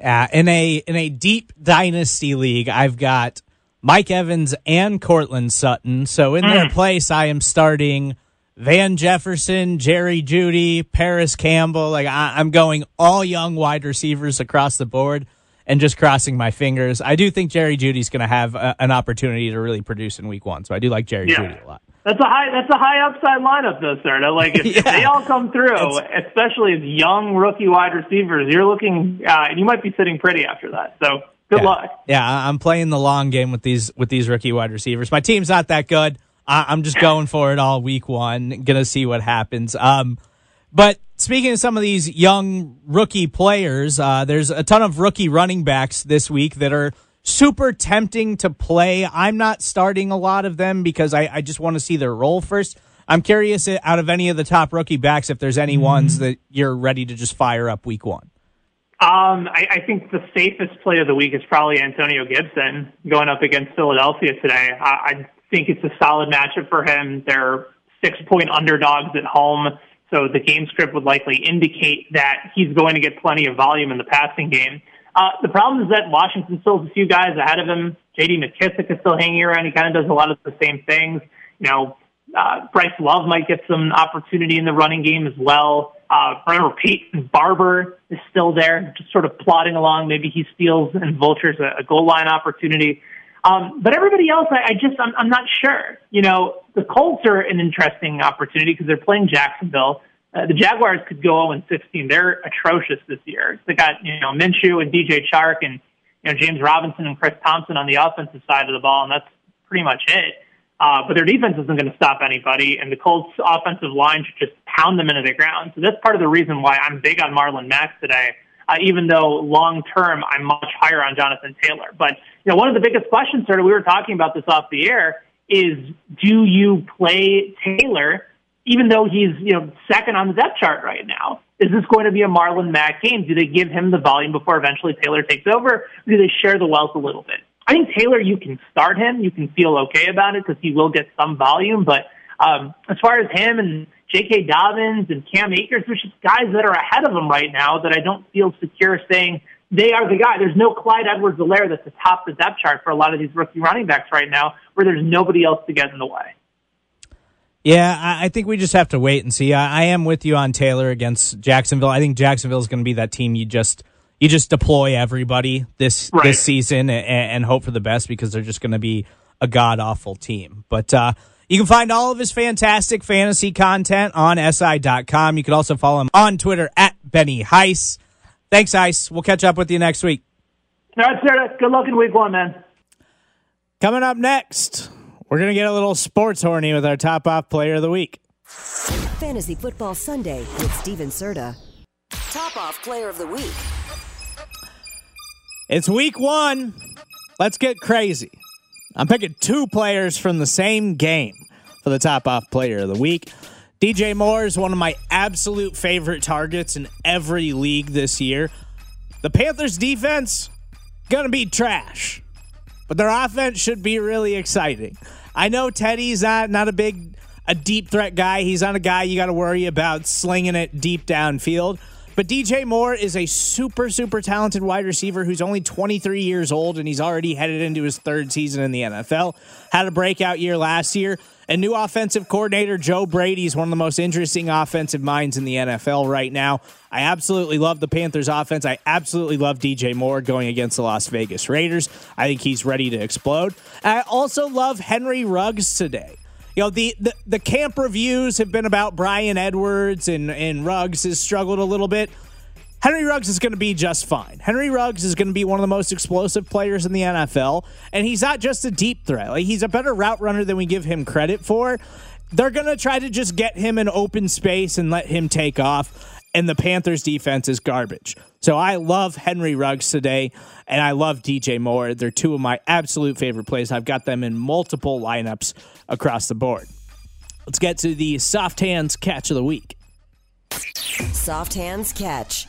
uh, in a in a deep dynasty league, I've got Mike Evans and Courtland Sutton. So in mm. their place, I am starting Van Jefferson, Jerry Jeudy, Parris Campbell. Like I, I'm going all young wide receivers across the board and just crossing my fingers. I do think Jerry Jeudy's going to have a, an opportunity to really produce in Week One. So I do like Jerry yeah. Jeudy a lot. That's a high. That's a high upside lineup, though, sir. Like if, yeah. if they all come through, it's, especially as young rookie wide receivers, you're looking, uh, and you might be sitting pretty after that. So good yeah. luck. Yeah, I'm playing the long game with these with these rookie wide receivers. My team's not that good. I, am just going for it all week one. Gonna see what happens. Um, but speaking of some of these young rookie players, uh, there's a ton of rookie running backs this week that are super tempting to play. I'm not starting a lot of them because I, I just want to see their role first. I'm curious out of any of the top rookie backs if there's any mm-hmm. ones that you're ready to just fire up week one. Um, I, I think the safest play of the week is probably Antonio Gibson going up against Philadelphia today. I, I think it's a solid matchup for him. They're six point underdogs at home. So the game script would likely indicate that he's going to get plenty of volume in the passing game. Uh, the problem is that Washington still has a few guys ahead of him. J.D. McKissic is still hanging around. He kind of does a lot of the same things. You know, uh, Bryce Love might get some opportunity in the running game as well. Uh, remember, Peyton Barber is still there, just sort of plodding along. Maybe he steals and vultures a, a goal line opportunity. Um, but everybody else, I, I just, I'm, I'm not sure. You know, the Colts are an interesting opportunity because they're playing Jacksonville. Uh, the Jaguars could go 0 16. They're atrocious this year. They got you know Minshew and DJ Chark and you know James Robinson and Chris Thompson on the offensive side of the ball, and that's pretty much it. Uh, but their defense isn't going to stop anybody, and the Colts' offensive line should just pound them into the ground. So that's part of the reason why I'm big on Marlon Mack today. Uh, even though long term I'm much higher on Jonathan Taylor. But you know, one of the biggest questions, sort of, we were talking about this off the air, is do you play Taylor even though he's you know second on the depth chart right now? Is this going to be a Marlon Mack game? Do they give him the volume before eventually Taylor takes over? Do they share the wealth a little bit? I think Taylor, you can start him. You can feel okay about it because he will get some volume. But um, as far as him and J.K. Dobbins and Cam Akers, there's just guys that are ahead of him right now that I don't feel secure saying they are the guy. There's no Clyde Edwards-Helaire that's atop the depth chart for a lot of these rookie running backs right now where there's nobody else to get in the way. Yeah, I think we just have to wait and see. I, am with you on Taylor against Jacksonville. I think Jacksonville is going to be that team you just you just deploy everybody this right. this season and, and, hope for the best because they're just going to be a god awful team. But uh, you can find all of his fantastic fantasy content on si.com. You can also follow him on Twitter at Benny Heiss. Thanks, Ice. We'll catch up with you next week. All right, sir. Good luck in week one, man. Coming up next. We're going to get a little sports horny with our top off player of the week. Fantasy Football Sunday with Steven Serta. Top off player of the week. It's week one. Let's get crazy. I'm picking two players from the same game for the top off player of the week. DJ Moore is one of my absolute favorite targets in every league this year. The Panthers defense gonna be trash, but their offense should be really exciting. I know Teddy's not not a big a deep threat guy. He's not a guy you got to worry about slinging it deep downfield. But DJ Moore is a super, super talented wide receiver who's only 23 years old and he's already headed into his third season in the NFL. Had a breakout year last year. And new offensive coordinator Joe Brady is one of the most interesting offensive minds in the NFL right now. I absolutely love the Panthers offense. I absolutely love DJ Moore going against the Las Vegas Raiders. I think he's ready to explode. I also love Henry Ruggs today. You know, the, the, the camp reviews have been about Bryan Edwards and, and Ruggs has struggled a little bit. Henry Ruggs is going to be just fine. Henry Ruggs is going to be one of the most explosive players in the NFL, and he's not just a deep threat. Like he's a better route runner than we give him credit for. They're going to try to just get him in open space and let him take off, and the Panthers defense is garbage. So I love Henry Ruggs today, and I love DJ Moore. They're two of my absolute favorite plays. I've got them in multiple lineups across the board. Let's get to the soft hands catch of the week. Soft hands catch.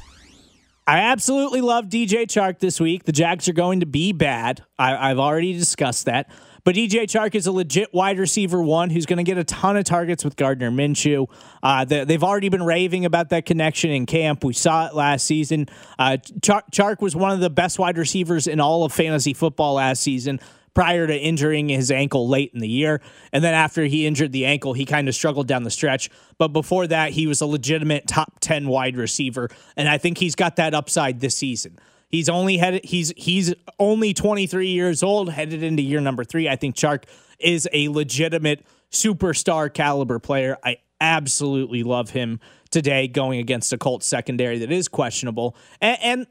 I absolutely love DJ Chark this week. The Jags are going to be bad. I, have already discussed that. But DJ Chark is a legit wide receiver one who's going to get a ton of targets with Gardner Minshew. Uh, they, have already been raving about that connection in camp. We saw it last season. Uh, Chark, Chark was one of the best wide receivers in all of fantasy football last season prior to injuring his ankle late in the year. And then after he injured the ankle, he kind of struggled down the stretch. But before that, he was a legitimate top 10 wide receiver. And I think he's got that upside this season. He's only headed he's he's only 23 years old, headed into year number 3. I think Chark is a legitimate superstar caliber player. I absolutely love him today going against a Colts secondary that is questionable. And, and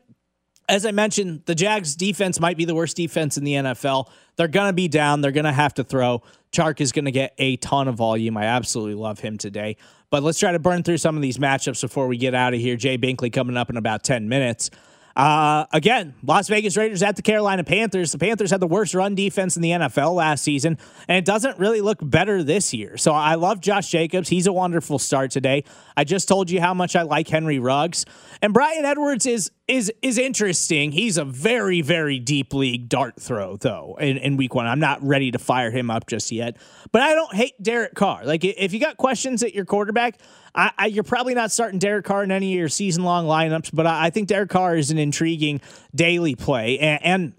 as I mentioned, the Jags defense might be the worst defense in the NFL. They're going to be down. They're going to have to throw. Chark is going to get a ton of volume. I absolutely love him today. But let's try to burn through some of these matchups before we get out of here. Jay Binkley coming up in about 10 minutes. Uh, again, Las Vegas Raiders at the Carolina Panthers. The Panthers had the worst run defense in the NFL last season, and it doesn't really look better this year. So I love Josh Jacobs. He's a wonderful start today. I just told you how much I like Henry Ruggs. And Bryan Edwards is is is interesting. He's a very, very deep league dart throw, though, in, in week one. I'm not ready to fire him up just yet. But I don't hate Derek Carr. Like if you got questions at your quarterback, I, I, you're probably not starting Derek Carr in any of your season long lineups, but I, I, think Derek Carr is an intriguing daily play. And, and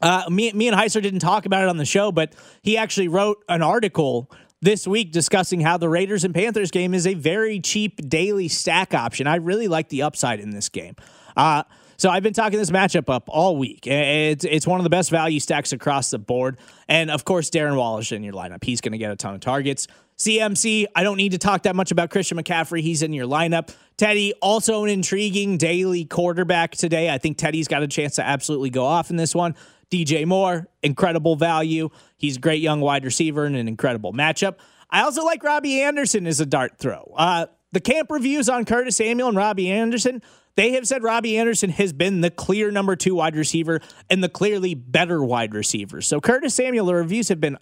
uh, me, me and Heiser didn't talk about it on the show, but he actually wrote an article this week discussing how the Raiders and Panthers game is a very cheap daily stack option. I really like the upside in this game. Uh, so I've been talking this matchup up all week. It's it's one of the best value stacks across the board. And of course, Darren Waller in your lineup. He's going to get a ton of targets. CMC, I don't need to talk that much about Christian McCaffrey. He's in your lineup. Teddy, also an intriguing daily quarterback today. I think Teddy's got a chance to absolutely go off in this one. DJ Moore, incredible value. He's a great young wide receiver and an incredible matchup. I also like Robbie Anderson as a dart throw. Uh, the camp reviews on Curtis Samuel and Robbie Anderson, they have said Robbie Anderson has been the clear number two wide receiver and the clearly better wide receiver. So Curtis Samuel, the reviews have been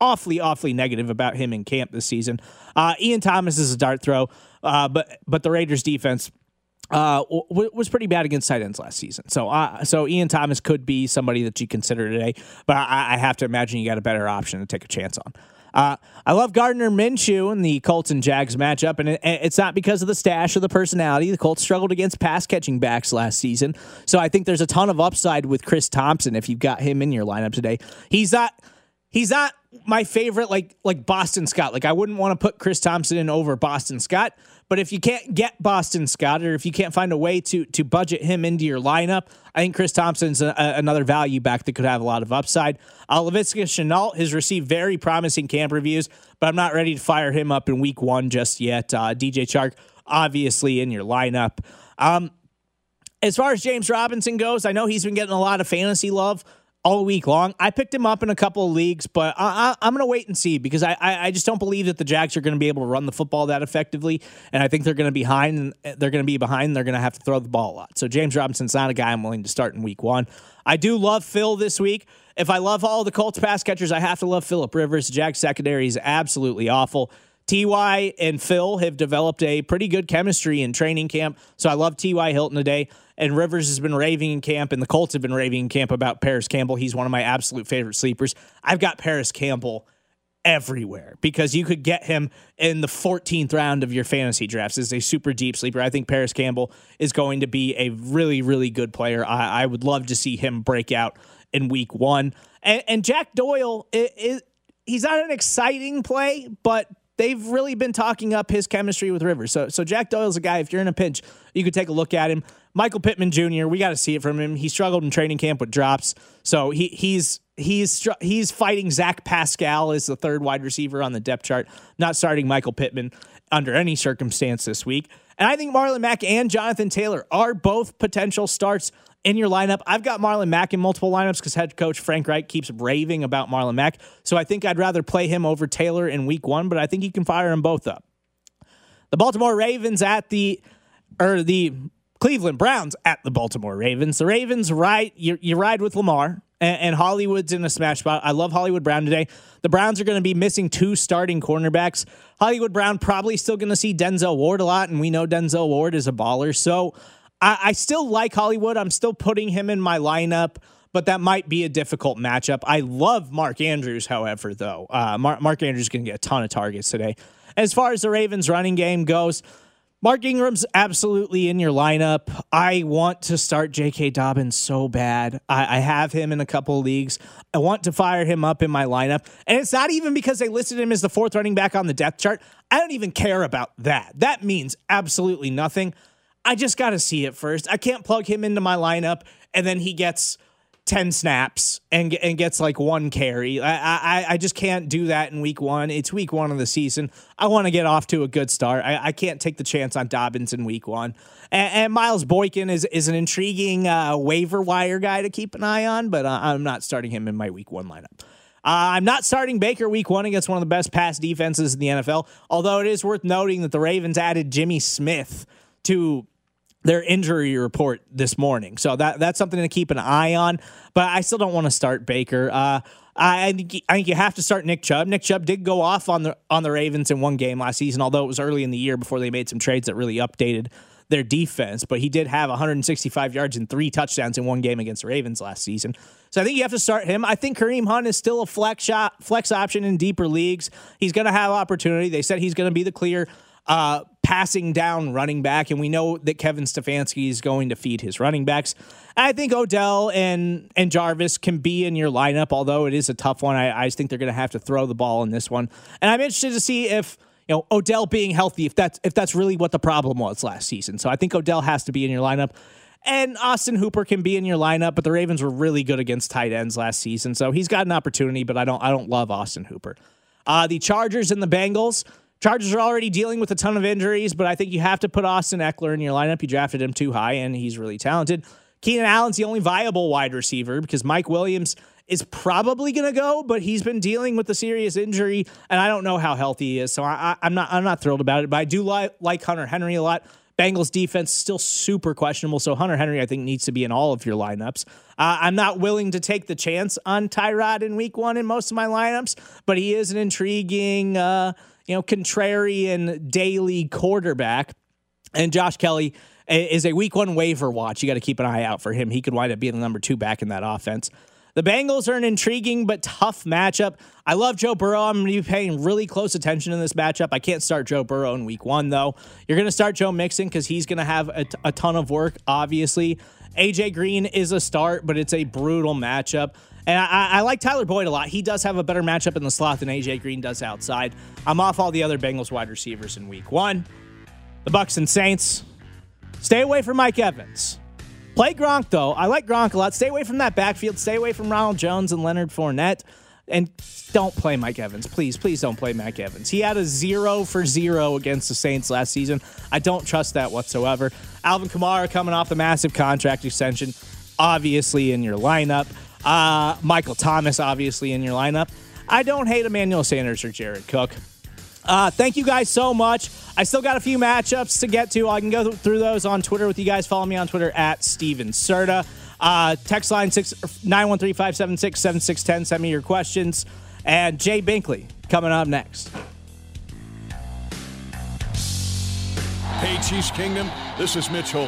awfully, awfully negative about him in camp this season. Uh, Ian Thomas is a dart throw, uh, but but the Raiders defense uh, w- was pretty bad against tight ends last season. So, uh, so Ian Thomas could be somebody that you consider today, but I, I have to imagine you got a better option to take a chance on. Uh, I love Gardner Minshew in the Colts and Jags matchup, and it, it's not because of the stash or the personality. The Colts struggled against pass catching backs last season, so I think there's a ton of upside with Chris Thompson if you've got him in your lineup today. He's not he's not my favorite like like Boston Scott. Like I wouldn't want to put Chris Thompson in over Boston Scott, but if you can't get Boston Scott or if you can't find a way to to budget him into your lineup, I think Chris Thompson's a, a, another value back that could have a lot of upside. Uh, Laviska Shenault has received very promising camp reviews, but I'm not ready to fire him up in week one just yet. Uh, DJ Chark obviously in your lineup. Um, as far as James Robinson goes, I know he's been getting a lot of fantasy love all week long. I picked him up in a couple of leagues, but I, am going to wait and see because I, I, I, just don't believe that the Jags are going to be able to run the football that effectively, and I think they're going to be behind. They're going to be behind. they're going to have to throw the ball a lot. So James Robinson's not a guy I'm willing to start in Week One. I do love Phil this week. If I love all the Colts pass catchers, I have to love Philip Rivers. Jags secondary is absolutely awful. Ty and Phil have developed a pretty good chemistry in training camp, so I love Ty Hilton today and Rivers has been raving in camp, and the Colts have been raving in camp about Parris Campbell. He's one of my absolute favorite sleepers. I've got Parris Campbell everywhere because you could get him in the 14th round of your fantasy drafts as a super deep sleeper. I think Parris Campbell is going to be a really, really good player. I, I would love to see him break out in week one. And, and Jack Doyle, it, he's not an exciting play, but they've really been talking up his chemistry with Rivers. So, so Jack Doyle's a guy, if you're in a pinch, you could take a look at him. Michael Pittman Jr. We got to see it from him. He struggled in training camp with drops, so he he's he's he's fighting Zach Pascal as the third wide receiver on the depth chart. Not starting Michael Pittman under any circumstance this week. And I think Marlon Mack and Jonathan Taylor are both potential starts in your lineup. I've got Marlon Mack in multiple lineups because head coach Frank Reich keeps raving about Marlon Mack. So I think I'd rather play him over Taylor in week one, but I think you can fire them both up. The Baltimore Ravens at the or the Cleveland Browns at the Baltimore Ravens. The Ravens ride you, you ride with Lamar and, and, Hollywood's in a smash spot. I love Hollywood Brown today. The Browns are going to be missing two starting cornerbacks. Hollywood Brown probably still going to see Denzel Ward a lot, and we know Denzel Ward is a baller. So I, I still like Hollywood. I'm still putting him in my lineup but that might be a difficult matchup. I love Mark Andrews, however, though. Uh, Mark, Mark Andrews is going to get a ton of targets today. As far as the Ravens running game goes, Mark Ingram's absolutely in your lineup. I want to start J.K. Dobbins so bad. I, I, have him in a couple leagues. I want to fire him up in my lineup. And it's not even because they listed him as the fourth running back on the depth chart. I don't even care about that. That means absolutely nothing. I just got to see it first. I can't plug him into my lineup and then he gets 10 snaps and and gets like one carry. I, I, I just can't do that in week one. It's week one of the season. I want to get off to a good start. I, I can't take the chance on Dobbins in week one. And, and Miles Boykin is, is an intriguing uh, waiver wire guy to keep an eye on, but uh, I'm not starting him in my week one lineup. Uh, I'm not starting Baker week one against one of the best pass defenses in the NFL, although it is worth noting that the Ravens added Jimmy Smith to their injury report this morning. So that that's something to keep an eye on. But I still don't want to start Baker. Uh, I think I think you have to start Nick Chubb. Nick Chubb did go off on the on the Ravens in one game last season, although it was early in the year before they made some trades that really updated their defense. But he did have 165 yards and three touchdowns in one game against the Ravens last season. So I think you have to start him. I think Kareem Hunt is still a flex shot, flex option in deeper leagues. He's going to have opportunity. They said he's going to be the clear uh, passing down running back, and we know that Kevin Stefanski is going to feed his running backs. I think Odell and and Jarvis can be in your lineup, although it is a tough one. I, I think they're going to have to throw the ball in this one, and I'm interested to see if you know Odell being healthy, if that's if that's really what the problem was last season. So I think Odell has to be in your lineup. And Austin Hooper can be in your lineup, but the Ravens were really good against tight ends last season, so he's got an opportunity. But I don't, I don't love Austin Hooper. Uh, the Chargers and the Bengals. Chargers are already dealing with a ton of injuries, but I think you have to put Austin Ekeler in your lineup. You drafted him too high, and he's really talented. Keenan Allen's the only viable wide receiver because Mike Williams is probably going to go, but he's been dealing with a serious injury, and I don't know how healthy he is. So I, am not I'm not thrilled about it. But I do like like Hunter Henry a lot. Bengals defense still super questionable. So Hunter Henry, I think, needs to be in all of your lineups. Uh, I'm not willing to take the chance on Tyrod in week one in most of my lineups, but he is an intriguing, uh, you know, contrarian daily quarterback. And Josh Kelley is a week one waiver watch. You got to keep an eye out for him. He could wind up being the number two back in that offense. The Bengals are an intriguing but tough matchup. I love Joe Burrow. I'm going to be paying really close attention in this matchup. I can't start Joe Burrow in week one, though. You're going to start Joe Mixon because he's going to have a, t- a ton of work, obviously. AJ Green is a start, but it's a brutal matchup. And I, I, like Tyler Boyd a lot. He does have a better matchup in the slot than AJ Green does outside. I'm off all the other Bengals wide receivers in week one. The Bucks and Saints. Stay away from Mike Evans. Play Gronk, though. I like Gronk a lot. Stay away from that backfield. Stay away from Ronald Jones and Leonard Fournette. And don't play Mike Evans. Please, please don't play Mike Evans. He had a zero for zero against the Saints last season. I don't trust that whatsoever. Alvin Kamara coming off the massive contract extension, obviously in your lineup. Uh, Michael Thomas, obviously in your lineup. I don't hate Emmanuel Sanders or Jared Cook. Uh, thank you guys so much. I still got a few matchups to get to. I can go through those on Twitter with you guys. Follow me on Twitter at Steven Serta. Uh, text line 913 576 7610. Send me your questions. And Jay Binkley coming up next. Hey, Chiefs Kingdom. This is Mitch Holt.